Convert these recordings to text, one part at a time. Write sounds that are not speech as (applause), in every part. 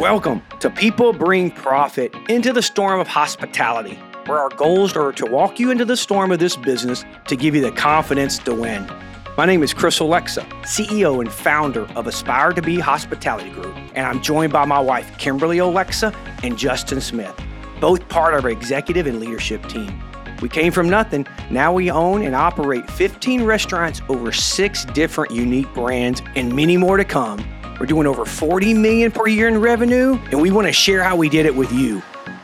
Welcome to People Bring Profit into the Storm of Hospitality, where our goals are to walk you into the storm of this business to give you the confidence to win. My name is Chris Alexa, CEO and founder of Aspire2B Hospitality Group, and I'm joined by my wife, Kimberly Alexa, and Justin Smith, both part of our executive and leadership team. We came from nothing. Now we own and operate 15 restaurants, over six different unique brands, and many more to come. We're doing over 40 million per year in revenue, and we want to share how we did it with you.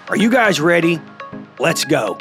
Are you guys ready? Let's go.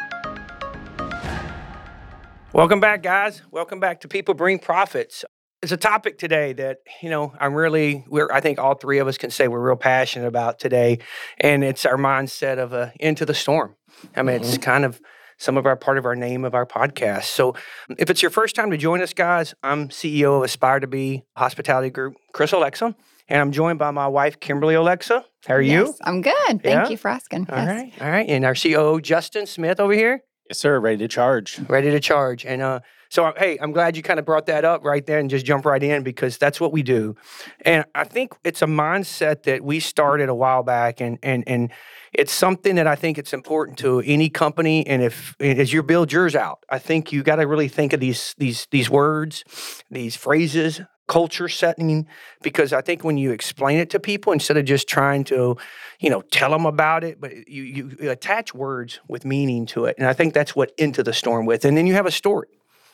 Welcome back, guys. Welcome back to People Bring Profits. It's a topic today that, you know, I'm really, we're, I think all three of us can say we're real passionate about today. And it's our mindset of uh, into the storm. I mean, mm-hmm. it's kind of some of our part of our name of our podcast. So if it's your first time to join us, guys, I'm CEO of Aspire2B Hospitality Group, Chris Alexa, and I'm joined by my wife, Kimberly Alexa. How are yes, you? I'm good. Thank yeah? you for asking. All yes. right, all right. And our COO, Justin Smith over here. Yes, sir. Ready to charge. Ready to charge. And uh, so, hey, I'm glad you kind of brought that up right there and just jump right in because that's what we do. And I think it's a mindset that we started a while back, and and and it's something that I think it's important to any company. And if as you build yours out, I think you got to really think of these these these words, these phrases, culture setting, because I think when you explain it to people instead of just trying to, you know, tell them about it, but you you attach words with meaning to it, and I think that's what into the storm with, and then you have a story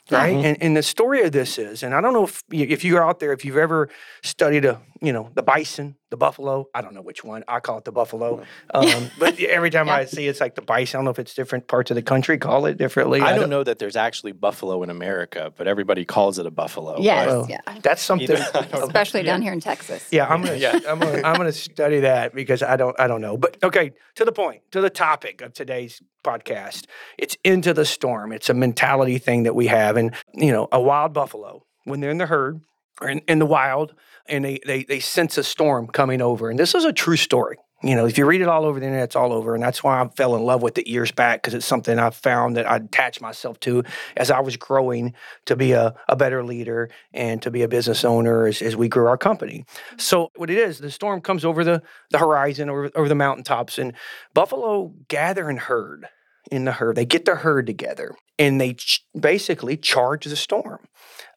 right? Mm-hmm. And, and the story of this is, and I don't know if if you're out there, if you've ever studied a, you know, the bison, the buffalo. I don't know which one. I call it the buffalo. Um, (laughs) but every time yeah. I see it's like the bison. I don't know if it's different parts of the country call it differently. I, I don't, don't, know that there's actually buffalo in America, but everybody calls it a buffalo. Yes, well, yeah. That's something, (laughs) especially down here in Texas. Yeah, I'm gonna, yeah. I'm gonna, I'm gonna study that because I don't, I don't know. But okay, to the point, to the topic of today's podcast. It's into the storm. It's a mentality thing that we have, and you know, a wild buffalo when they're in the herd in, in the wild and they, they they sense a storm coming over. And this is a true story. You know, if you read it all over the internet, it's all over. And that's why I fell in love with it years back because it's something I found that I attached myself to as I was growing to be a, a better leader and to be a business owner as, as we grew our company. So, what it is, the storm comes over the, the horizon, over, over the mountaintops, and buffalo gather in herd in the herd. They get the herd together and they ch- basically charge the storm.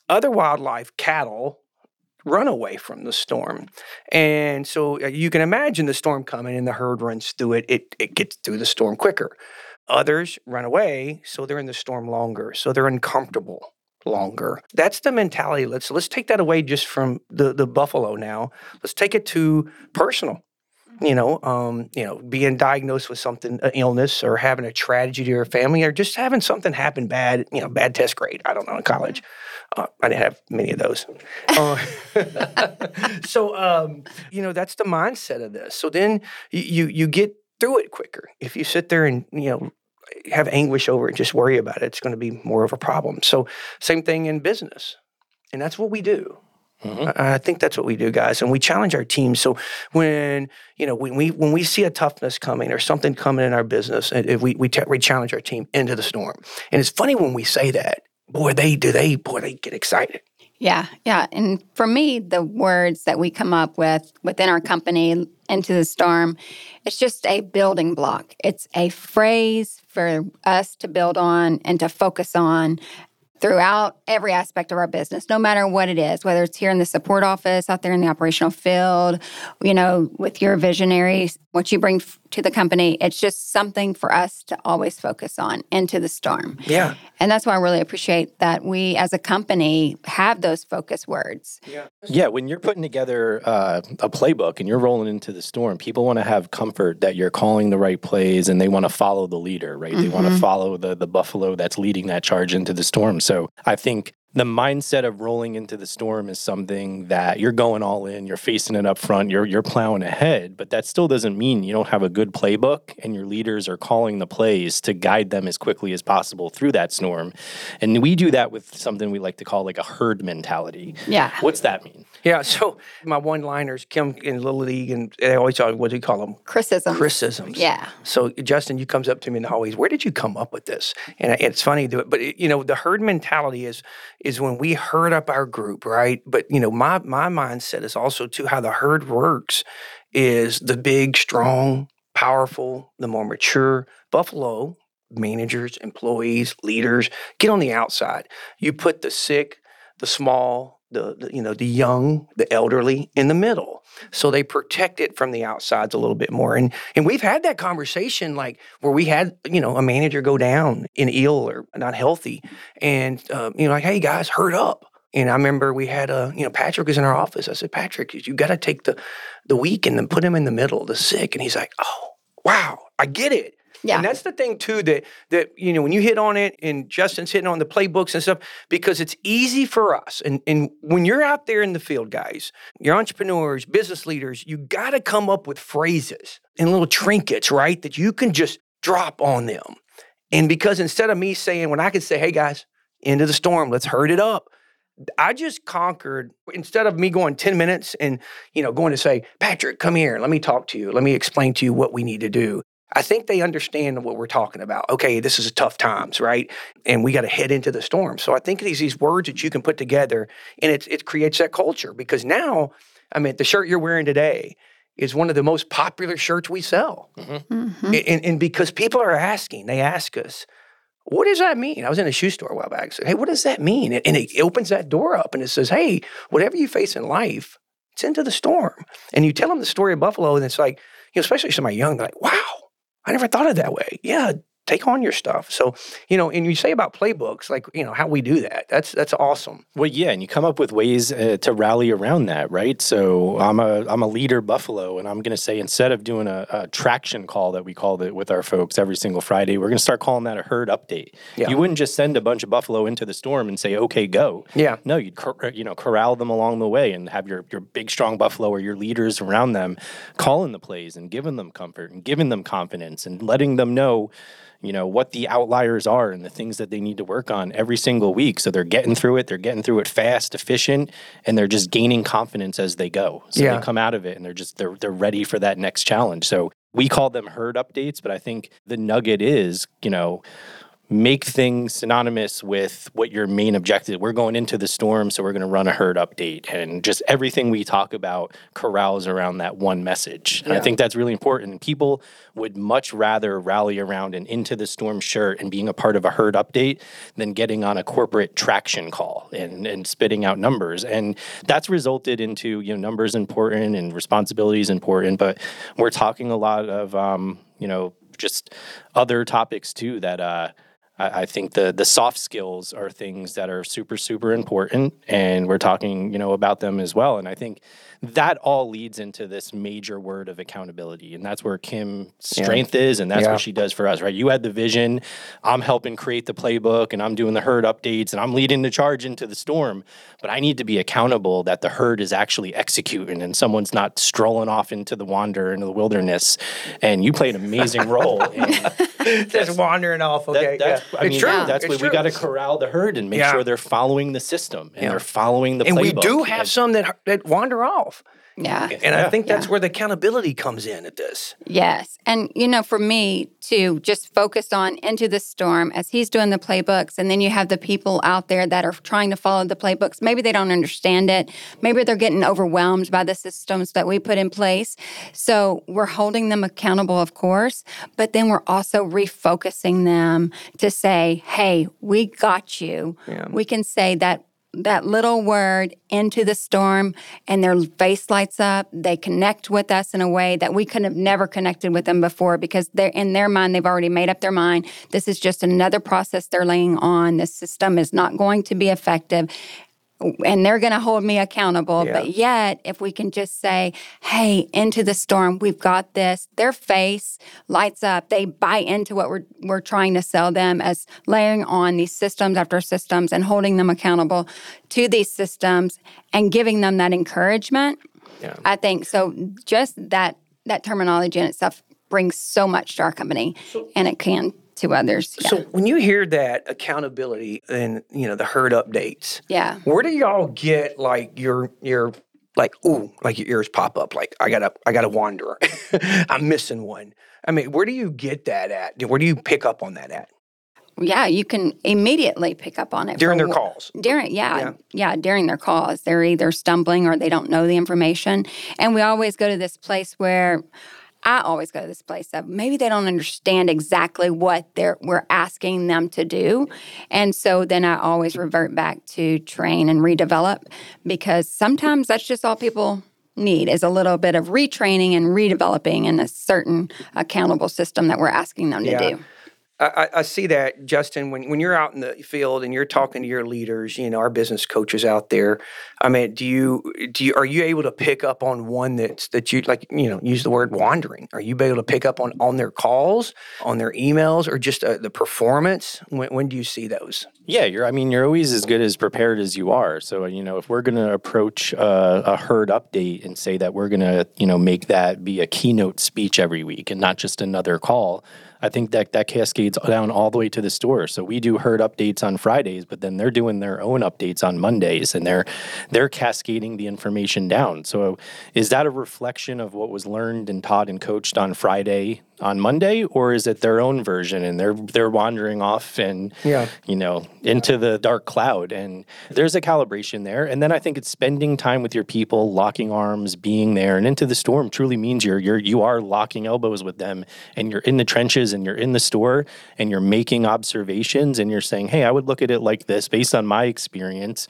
Other wildlife, cattle, run away from the storm. And so uh, you can imagine the storm coming and the herd runs through it. It, it gets through the storm quicker. Others run away, so they're in the storm longer. So they're uncomfortable longer. That's the mentality. Let's let's take that away just from the the buffalo now. Let's take it to personal you know, um, you know, being diagnosed with something, an illness, or having a tragedy to your family, or just having something happen bad, you know, bad test grade. I don't know in college. Uh, I didn't have many of those. (laughs) Uh, (laughs) so, um, you know, that's the mindset of this. So then you you get through it quicker if you sit there and you know have anguish over it, just worry about it. It's going to be more of a problem. So, same thing in business, and that's what we do. Mm-hmm. I, think that's what we do, guys, and we challenge our teams. So when you know when we when we see a toughness coming or something coming in our business, and we we, we challenge our team into the storm. And it's funny when we say that, boy, they do they boy they get excited. Yeah, yeah. And for me, the words that we come up with within our company, Into the Storm, it's just a building block. It's a phrase for us to build on and to focus on throughout every aspect of our business, no matter what it is, whether it's here in the support office, out there in the operational field, you know, with your visionaries, what you bring to the company. It's just something for us to always focus on into the storm. Yeah. And that's why I really appreciate that we as a company have those focus words. Yeah. Yeah. When you're putting together uh, a playbook and you're rolling into the storm, people want to have comfort that you're calling the right plays and they want to follow the leader, right? Mm-hmm. They want to follow the, the buffalo that's leading that charge into the storm. So I think the mindset of rolling into the storm is something that you're going all in, you're facing it up front, you're you're plowing ahead, but that still doesn't mean you don't have a good playbook and your leaders are calling the plays to guide them as quickly as possible through that storm. And we do that with something we like to call like a herd mentality. Yeah. What's that mean? Yeah, so (laughs) my one-liners, Kim in Little League, and they always talk, what do you call them? Criticisms. Criticisms. Yeah. So Justin, you comes up to me in the hallways. Where did you come up with this? And it's funny, but you know, the herd mentality is is when we herd up our group, right? But you know, my my mindset is also to how the herd works is the big, strong, powerful, the more mature Buffalo managers, employees, leaders get on the outside. You put the sick, the small, the, the, you know the young, the elderly in the middle, so they protect it from the outsides a little bit more. And and we've had that conversation like where we had you know a manager go down in ill or not healthy, and uh, you know like hey guys, hurt up. And I remember we had a, you know, Patrick was in our office. I said, Patrick, you got to take the, the weak and then put him in the middle, the sick. And he's like, oh, wow, I get it. Yeah. And that's the thing too that that you know when you hit on it and Justin's hitting on the playbooks and stuff because it's easy for us and and when you're out there in the field guys, you're entrepreneurs, business leaders, you got to come up with phrases and little trinkets, right? That you can just drop on them. And because instead of me saying when I can say, "Hey guys, into the storm, let's herd it up." I just conquered instead of me going 10 minutes and you know going to say, "Patrick, come here, let me talk to you. Let me explain to you what we need to do." I think they understand what we're talking about. Okay, this is a tough times, right? And we got to head into the storm. So I think these these words that you can put together, and it it creates that culture because now, I mean, the shirt you're wearing today is one of the most popular shirts we sell, Mm-hmm. and, and because people are asking, they ask us. What does that mean? I was in a shoe store a while back. I said, "Hey, what does that mean?" And it opens that door up, and it says, "Hey, whatever you face in life, it's into the storm." And you tell them the story of Buffalo, and it's like, you know, especially somebody young, they're like, "Wow, I never thought of that way. Yeah, take on your stuff. So, you know, and you say about playbooks, like, you know, how we do that. That's that's awesome. Well, yeah, and you come up with ways uh, to rally around that, right? So I'm a I'm a leader Buffalo, and I'm going to say instead of doing a, a traction call that we called it with our folks every single Friday, we're going to start calling that a herd update. Yeah. You wouldn't just send a bunch of Buffalo into the storm and say, "Okay, go." Yeah. No, you'd cor- you know corral them along the way and have your your big strong Buffalo or your leaders around them calling the plays and giving them comfort and giving them confidence and letting them know you know what the outliers are and the things that they need to work on every single week. So they're getting through it they're getting through it fast efficient and they're just gaining confidence as they go. So Yeah. they come out of it and they're just they're they're ready for that next challenge. So we call them herd updates but i think the nugget is you know make things synonymous with what your main objective we're going into the storm so we're going to run a herd update and just everything we talk about corrals around that one message. And i think that's really important. People would much rather rally around an into the storm shirt and being a part of a herd update than getting on a corporate traction call and, and spitting out numbers. And that's resulted into you know numbers important and responsibilities important but we're talking a lot of um, you know just other topics too that uh, I, I think the the soft skills are things that are super super important, and we're talking you know about them as well. And I think that all leads into this major word of accountability, and that's where Kim's strength is, and that's Yeah. what she does for us, right? You had the vision, I'm helping create the playbook, and I'm doing the herd updates, and I'm leading the charge into the storm. But I need to be accountable that the herd is actually executing, and someone's not strolling off into the wander into the wilderness. And you play an amazing role. And (laughs) Just wandering off. that- Okay. that's, yeah. I it's mean, true. that's it's what we true. got to corral the herd and make Yeah. sure they're following the system and Yeah. they're following the And we do have And- some that that wander off. Yeah. And I think that's Yeah. where the accountability comes in at this. Yes. And, you know, for me to just focus on Into the Storm as he's doing the playbooks, and then you have the people out there that are trying to follow the playbooks. Maybe they don't understand it. Maybe they're getting overwhelmed by the systems that we put in place. So we're holding them accountable, of course, but then we're also refocusing them to say, hey, we got you. Yeah. We can say that that little word into the storm and their face lights up. They connect with us in a way that we could have never connected with them before because they're in their mind they've already made up their mind. This is just another process they're laying on. This system is not going to be effective and they're going to hold me accountable. Yeah. But yet, if we can just say, hey, into the storm, we've got this, their face lights up. They buy into what we're, we're trying to sell them as layering on these systems after systems and holding them accountable to these systems and giving them that encouragement. Yeah. I think so. Just that that terminology in itself brings so much to our company, and it can to others. Yeah. So when you hear that accountability and you know the herd updates, yeah. where do y'all get like your your like ooh like your ears pop up like I gotta I gotta wander (laughs) I'm missing one. I mean, where do you get that at? Where do you pick up on that at? yeah, you can immediately pick up on it during their calls. During yeah, Yeah. yeah, during their calls, they're either stumbling or they don't know the information. And we always go to this place where I always go to this place of maybe they don't understand exactly what they're we're asking them to do. And so then I always revert back to train and redevelop because sometimes that's just all people need is a little bit of retraining and redeveloping in a certain accountable system that we're asking them to Yeah. do. I, I- see that, Justin. When when you're out in the field and you're talking to your leaders, you know, our business coaches out there. I mean, do you do you are you able to pick up on one that's that you like? You know, use the word wandering. Are you able to pick up on on their calls, on their emails, or just uh, the performance? When when do you see those? Yeah, you're. I mean, you're always as good as prepared as you are. So, you know, if we're going to approach uh, a herd update and say that we're going to, you know, make that be a keynote speech every week and not just another call, I think that that cascades down all the way to the store. So we do herd updates on Fridays, but then they're doing their own updates on Mondays, and they're they're cascading the information down. So, is that a reflection of what was learned and taught and coached on Friday on Monday, or is it their own version and they're they're wandering off and Yeah. you know, into the dark cloud. And there's a calibration there. And then I think it's spending time with your people, locking arms, being there. And into the storm truly means you're you're you are locking elbows with them and you're in the trenches and you're in the store and you're making observations and you're saying, Hey, I would look at it like this based on my experience.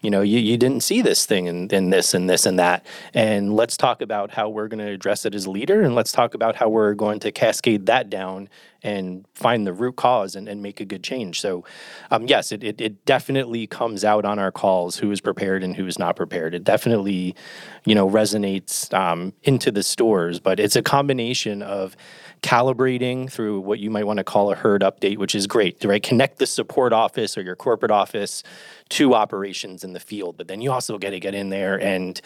You know, you, you didn't see this thing and, this and this and that. And let's talk about how we're going to address it as a leader. And let's talk about how we're going to cascade that down and find the root cause and, and make a good change. So, um, yes, it, it, it definitely comes out on our calls who is prepared and who is not prepared. It definitely, you know, resonates um, into the stores, but it's a combination of calibrating through what you might want to call a herd update, which is great, right? Connect the support office or your corporate office to operations in the field, but then you also got to get in there and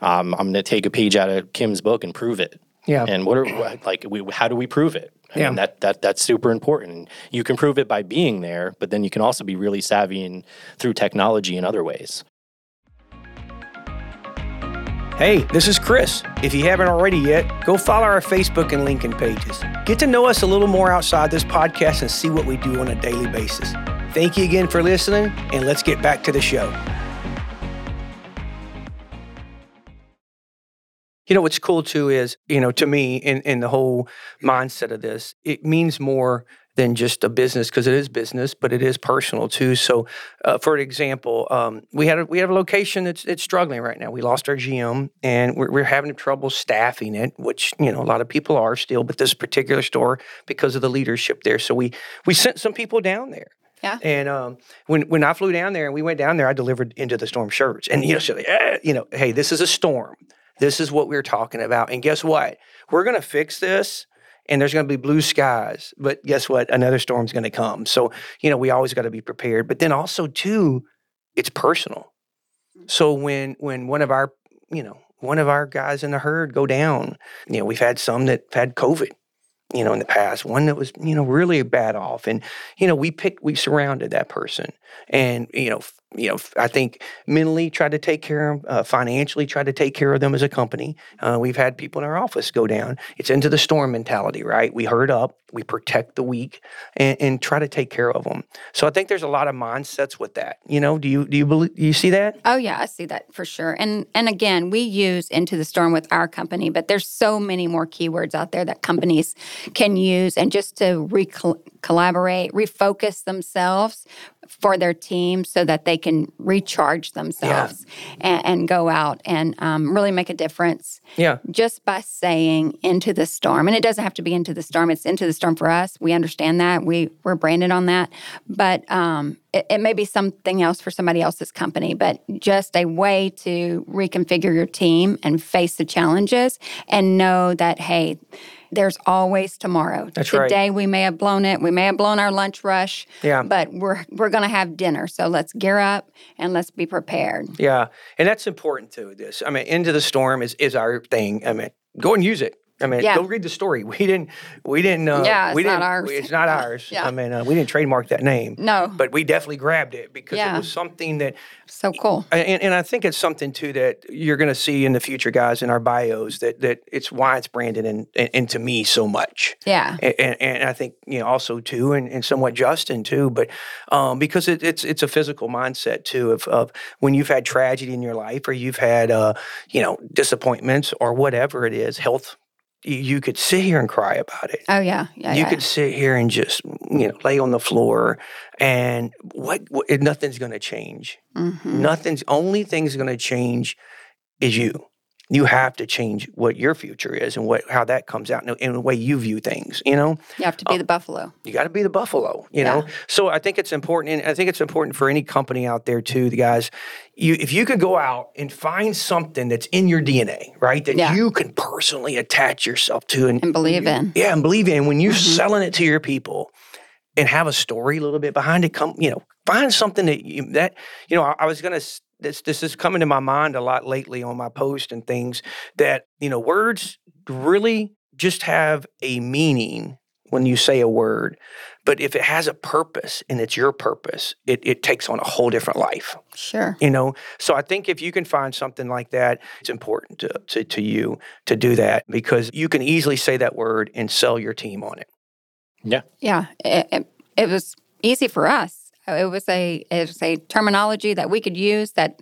um, I'm going to take a page out of Kim's book and prove it. Yeah. And what are like we how do we prove it? I Yeah. mean, that that that's super important. You can prove it by being there, but then you can also be really savvy in, through technology in other ways. Hey, this is Chris. If you haven't already yet, go follow our Facebook and LinkedIn pages. Get to know us a little more outside this podcast and see what we do on a daily basis. Thank you again for listening, and let's get back to the show. You know, what's cool too is, you know, to me, in, in the whole mindset of this, it means more than just a business because it is business, but it is personal too. So, uh, for example, um, we had a, we have a location that's it's struggling right now. We lost our GM, and we're, we're having trouble staffing it, which you know a lot of people are still. But this particular store, because of the leadership there, so we we sent some people down there. Yeah. And um, when when I flew down there and we went down there, I delivered into the storm shirts. And you know, so, eh, you know, hey, this is a storm. This is what we're talking about. And guess what? We're going to fix this. And there's going to be blue skies, but guess what? Another storm's going to come. So you know, we always got to be prepared. But then also too, it's personal. So when when one of our you know one of our guys in the herd go down, you know, we've had some that had COVID you know, in the past, one that was, you know, really bad off. And, you know, we picked, we surrounded that person and, you know, you know, I think mentally tried to take care of, uh, financially tried to take care of them as a company. Uh, we've had people in our office go down. It's into the storm mentality, right? We herd up, we protect the weak and, and try to take care of them. So I think there's a lot of mindsets with that. You know, do you, do you believe, do you see that? Oh yeah, I see that for sure. And and again, we use into the storm with our company, but there's so many more keywords out there that companies can use and just to re- collaborate, refocus themselves for their team so that they can recharge themselves and, and go out and um, really make a difference Yeah. just by saying into the storm. And it doesn't have to be into the storm. It's into the storm for us. We understand that. We we're branded on that. But um, it, it may be something else for somebody else's company but just a way to reconfigure your team and face the challenges and know that hey there's always tomorrow. That's right. Today we may have blown it. We may have blown our lunch rush. Yeah. But we're we're going to have dinner. So let's gear up and let's be prepared. Yeah, and that's important too. This, I mean, into the storm is is our thing. I mean, go and use it. I mean, Yeah. go read the story. (laughs) We didn't. We didn't. Uh, Yeah, it's we not didn't, ours. It's not ours. (laughs) Yeah. I mean, uh, we didn't trademark that name. No. But we definitely grabbed it because Yeah. it was something that So cool. and, and I think it's something too that you're going to see in the future, guys, in our bios that that it's why it's branded and in, into me so much. Yeah. And, and, and I think you know also too, and, and somewhat Justin too, but um, because it, it's it's a physical mindset too of, of when you've had tragedy in your life or you've had uh, you know disappointments or whatever it is, health. You, could sit here and cry about it Oh yeah. Yeah. you yeah. could sit here and just you know lay on the floor and what, what nothing's going to change Mhm. nothing's only thing's going to change is you you have to change what your future is and what how that comes out in, in the way you view things you know You have to be the buffalo. you got to be the buffalo you know so i think it's important and i think it's important for any company out there too the guys you if you could go out and find something that's in your dna right that Yeah. you can personally attach yourself to and And believe in. yeah, and believe in when you're Mhm. selling it to your people and have a story a little bit behind it. Come, you know, find something that you, that you know. I, I was gonna. s- This this is coming to my mind a lot lately on my post and things that you know words really just have a meaning when you say a word, but if it has a purpose and it's your purpose, it it takes on a whole different life Sure. you know so i think if you can find something like that it's important to, to, to you to do that because you can easily say that word and sell your team on it Yeah. It, it, it was easy for us. Oh, it was a it was a terminology that we could use that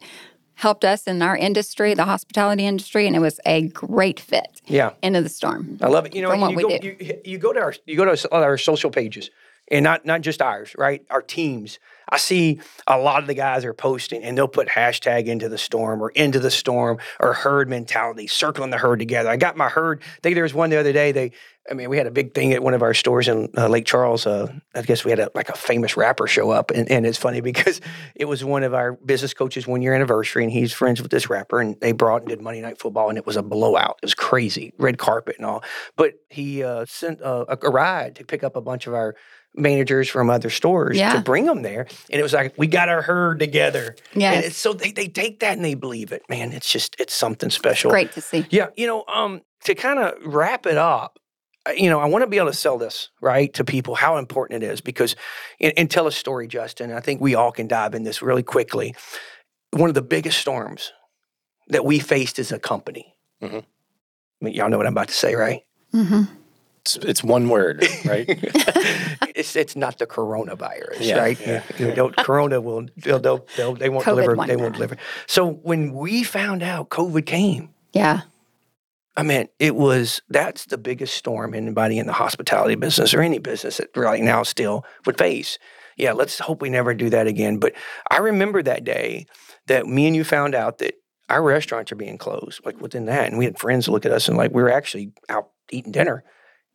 helped us in our industry, the hospitality industry, and it was a great fit yeah. into the storm. i love it. You know you go, you, you go to our you go to our social pages and not not just ours right? Our teams. I see a lot of the guys are posting and they'll put hashtag into the storm or into the storm or herd mentality circling the herd together. I got my herd i think there was one the other day they I mean, we had a big thing at one of our stores in uh, Lake Charles. Uh, I guess we had a, like a famous rapper show up, and, and it's funny (laughs) because it was one of our business coaches' one year anniversary, and he's friends with this rapper, and they brought and did Monday Night Football, and it was a blowout. It was crazy, red carpet and all. But he uh, sent uh, a, a ride to pick up a bunch of our managers from other stores Yeah. to bring them there, and it was like we got our herd together. And it's so they, they take that and they believe it, man. It's just it's something special. Great to see. Yeah, you know, um, to kind of wrap it up, you know, I want to be able to sell this right to people how important it is because, and, and tell a story, Justin. I think we all can dive in this really quickly. One of the biggest storms that we faced as a company. Mhm. I mean, y'all know what I'm about to say, right? hmm It's, it's one word, right? (laughs) (laughs) it's it's not the coronavirus, Yeah, right? yeah. You know, don't- corona will they'll, they'll, they'll, they won't COVID deliver. They won't that. deliver. So when we found out COVID came, Yeah. I mean, it was that's the biggest storm anybody in the hospitality business or any business that right now still would face. Yeah, let's hope we never do that again. But I remember that day that me and you found out that our restaurants are being closed, like within that. And we had friends look at us and like we were actually out eating dinner.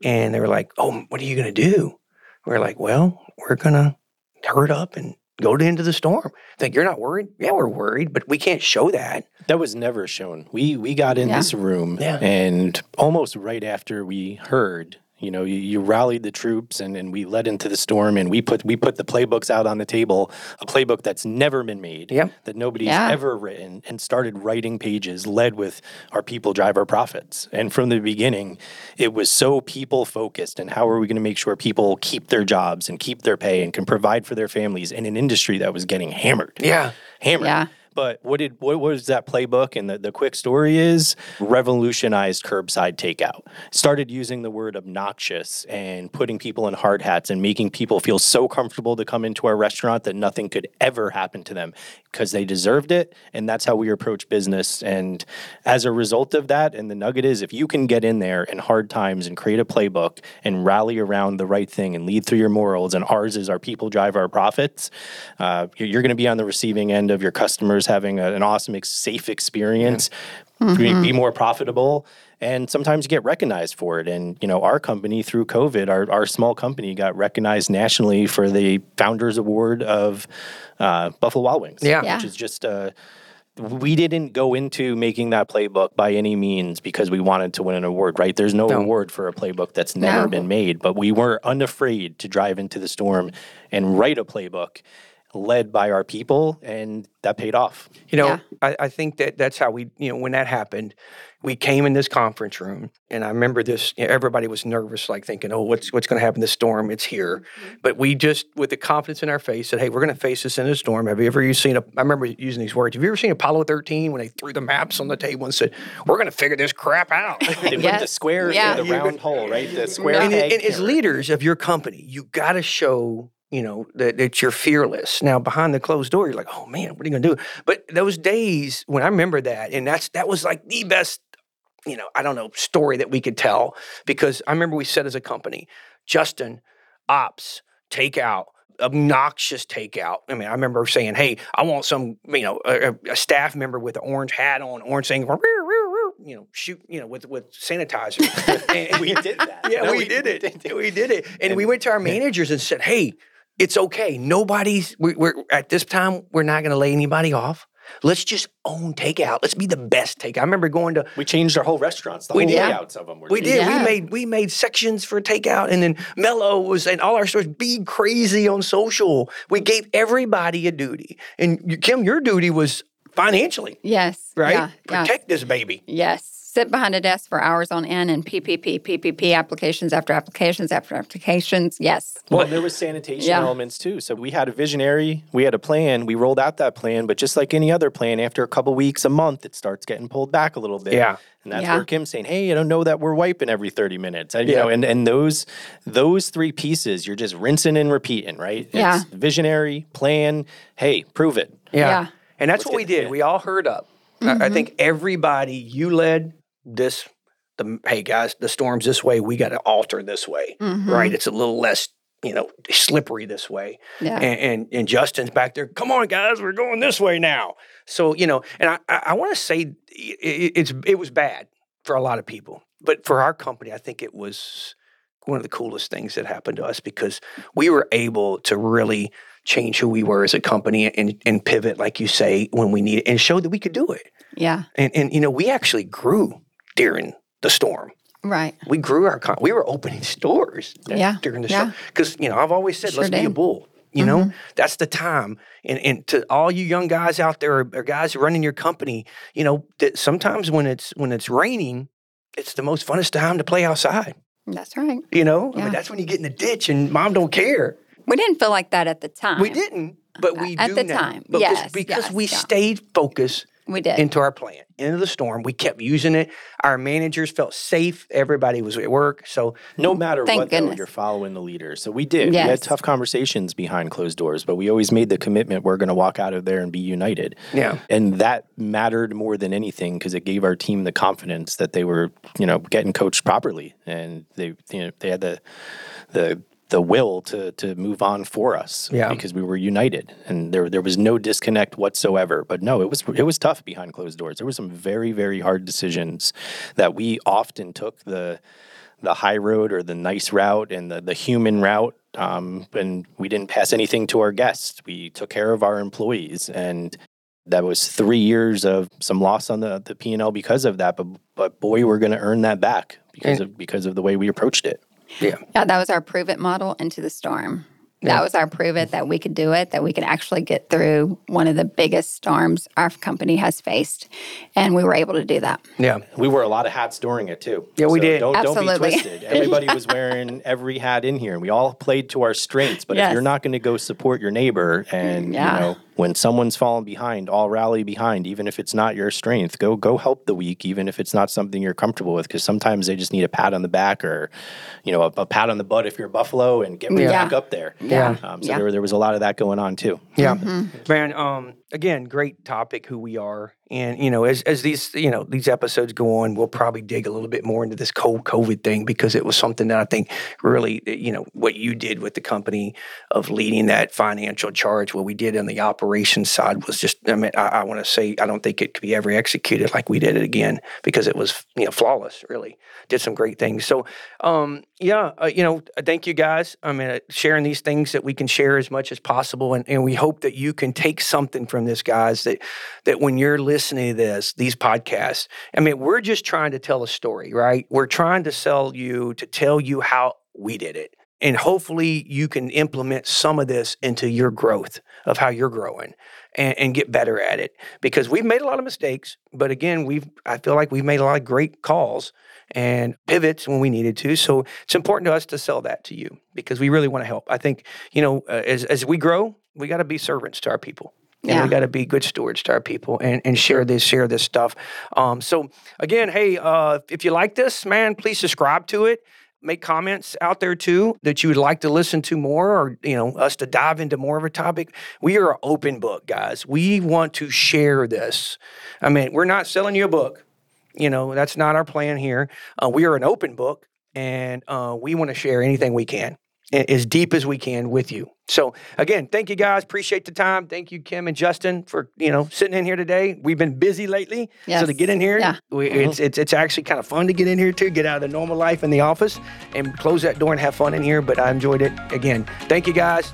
And they were like, Oh, what are you gonna do? We are like, Well, we're gonna herd up and go to into the storm. Think you're not worried? Yeah, we're worried, but we can't show that. That was never shown. We we got in Yeah. this room, Yeah. and almost right after we heard, you know, you, you rallied the troops, and, and we led into the storm, and we put we put the playbooks out on the table, a playbook that's never been made, Yep. that nobody's Yeah. ever written, and started writing pages led with our people drive our profits. And from the beginning, it was so people focused, and how are we going to make sure people keep their jobs and keep their pay and can provide for their families in an industry that was getting hammered, Yeah. hammered. Yeah. But what did what was that playbook? And the, the quick story is revolutionized curbside takeout. Started using the word obnoxious and putting people in hard hats and making people feel so comfortable to come into our restaurant that nothing could ever happen to them because they deserved it. And that's how we approach business. And as a result of that, and the nugget is if you can get in there in hard times and create a playbook and rally around the right thing and lead through your morals, and ours is our people drive our profits, uh, you're, going to be on the receiving end of your customers having a- an awesome, ex- safe experience, be, be more profitable. And sometimes you get recognized for it. And, you know, our company through COVID, our, our small company got recognized nationally for the Founders Award of uh, Buffalo Wild Wings. Yeah. Yeah. Which is just, uh, we didn't go into making that playbook by any means because we wanted to win an award, right? There's no, No. award for a playbook that's never No. been made, but we were unafraid to drive into the storm and write a playbook led by our people, and that paid off. You know, Yeah. I, I think that that's how we, you know, when that happened, we came in this conference room, and I remember this. You know, everybody was nervous, like thinking, "Oh, what's what's going to happen? This storm, it's here." Mm-hmm. But we just, with the confidence in our face, said, "Hey, we're going to face this in a storm." Have you ever seen a? I remember using these words. Have you ever seen Apollo 13 when they threw the maps on the table and said, "We're going to figure this crap out"? (laughs) They put the Yes. square Yeah. in the round hole, right? The (laughs) square. and, and as leaders of your company, you got to show you know that, that you're fearless. Now behind the closed door, you're like, oh man, what are you gonna do? But those days when I remember that, and that's that was like the best, you know, I don't know story that we could tell because I remember we said as a company, Justin, ops, takeout. Obnoxious takeout. I mean, I remember saying, "Hey, I want some, you know, a, a- staff member with an orange hat on, orange saying, "Roo, roo, roo," you know, shoot, you know, with with sanitizer." And- (laughs) we did that. yeah, No, we, did it. We did it. And, we went to our managers and said, "Hey, it's okay. Nobody's. We, we're at this time. We're not going to lay anybody off. Let's just own takeout. Let's be the best takeout." I remember going to. We changed our whole restaurants. The We whole did. layouts of them were. We did. Yeah. We made we made sections for takeout, and then Mello was and all our stores be crazy on social. We gave everybody a duty, and you- Kim, your duty was financially Yes. right. Yeah. yeah. Protect this baby. Yes. Sit behind a desk for hours on end and PPP, PPP applications after applications after applications. Yes. Well, there was sanitation Yeah. elements too. So we had a visionary, we had a plan, we rolled out that plan, but just like any other plan, after a couple weeks, a month, it starts getting pulled back a little bit. Yeah. And that's Yeah. where Kim's saying, "Hey, I don't know that we're wiping every 30 minutes." I- You Yeah. know, and and those those three pieces, you're just rinsing and repeating, right? Yeah. It's visionary, plan, hey, prove it. Yeah. Yeah. And that's Let's what we did. yeah. We all herd up. I- I mm-hmm. think everybody, you led this, the hey guys, the storm's this way. We got to alter this way, mm-hmm. right? It's a little less, you know, slippery this way. Yeah. And, and and Justin's back there. Come on, guys, we're going this way now. So you know, and I I, want to say i- i- it's it was bad for a lot of people, but for our company, I think it was one of the coolest things that happened to us because we were able to really change who we were as a company and, and pivot, like you say, when we needed and show that we could do it. Yeah. And, and you know, we actually grew during the storm. Right. We grew our, con- we were opening stores (laughs) Yeah. during the Yeah. storm. Because, you know, I've always said, Sure let's be a bull. You know, mm-hmm. that's the time. And, and to all you young guys out there or, or guys running your company, you know, that sometimes when it's when it's raining, it's the most funnest time to play outside. That's right. You know, I mean, that's when you get in the ditch and mom don't care. We didn't feel like that at the time. We didn't, but we At do the now. time, Because, yes, because yes, we yeah. stayed focused We did. into our plan, into the storm. We kept using it. Our managers felt safe. Everybody was at work. So No mm, matter Thank what, though, you're following the leader. So we did. We had tough conversations behind closed doors, but we always made the commitment we're going to walk out of there and be united. Yeah. And that mattered more than anything because it gave our team the confidence that they were, you know, getting coached properly and they, you know, they had the, the, the will to to move on for us Yeah. because we were united and there there was no disconnect whatsoever but no it was it was tough behind closed doors there were some very very hard decisions that we often took the the high road or the nice route and the, the human route. Um, and we didn't pass anything to our guests. We took care of our employees. And that was three years of some loss on the, the P&L because of that. But, but boy, we're going to earn that back because of, because of the way we approached it. Yeah, Yeah, that was our prove it model into the storm. That was our prove it that we could do it, that we could actually get through one of the biggest storms our company has faced. And we were able to do that. yeah. We wore a lot of hats during it too. Yeah, we did. Don't, don't Absolutely. be twisted. (laughs) Everybody was wearing every hat in here, and we all played to our strengths. But if you're not going to go support your neighbor, and Yeah. you know when someone's falling behind, all rally behind, even if it's not your strength. Go go help the weak, even if it's not something you're comfortable with, because sometimes they just need a pat on the back or, you know, a, a pat on the butt if you're a Buffalo, and get me Yeah. back up there. Yeah. Um, so Yeah. there there was a lot of that going on too. Yeah, man. Um, again, great topic. Who we are, and you know, as as these you know these episodes go on, we'll probably dig a little bit more into this cold COVID thing because it was something that I think really, eh, you know, what you did with the company of leading that financial charge. What we did on the operations side was just. I mean, I, I want to say I don't think it could be ever executed like we did it again because it was you know flawless. Really, did some great things. So, um, yeah, uh, you know, thank you guys. I mean, uh, sharing these things that we can share as much as possible, and, and we hope that you can take something from this, guys. That that when you're listening to this, these podcasts, I mean, we're just trying to tell a story, right? We're trying to sell you to tell you how we did it. and hopefully you can implement some of this into your growth of how you're growing and, and, get better at it because we've made a lot of mistakes but again we've i feel like we've made a lot of great calls and pivots when we needed to so it's important to us to sell that to you because we really want to help i think you know uh, as, as we grow we got to be servants to our people and yeah. we got to be good stewards to our people and, and share this share this stuff. Um, so again hey uh, if you like this man please subscribe to it. Make comments out there too that you would like to listen to more or you know us to dive into more of a topic. We are an open book guys. We want to share this. I mean we're not selling you a book. You know that's not our plan here. Uh, we are an open book and uh, we want to share anything we can as deep as we can with you. So again, thank you guys. Appreciate the time. Thank you, Kim and Justin, for you know sitting in here today. We've been busy lately, yes. so to get in here, yeah. we, mm-hmm. it's, it's it's actually kind of fun to get in here too, get out of the normal life in the office, and close that door and have fun in here. But I enjoyed it. Again, thank you guys.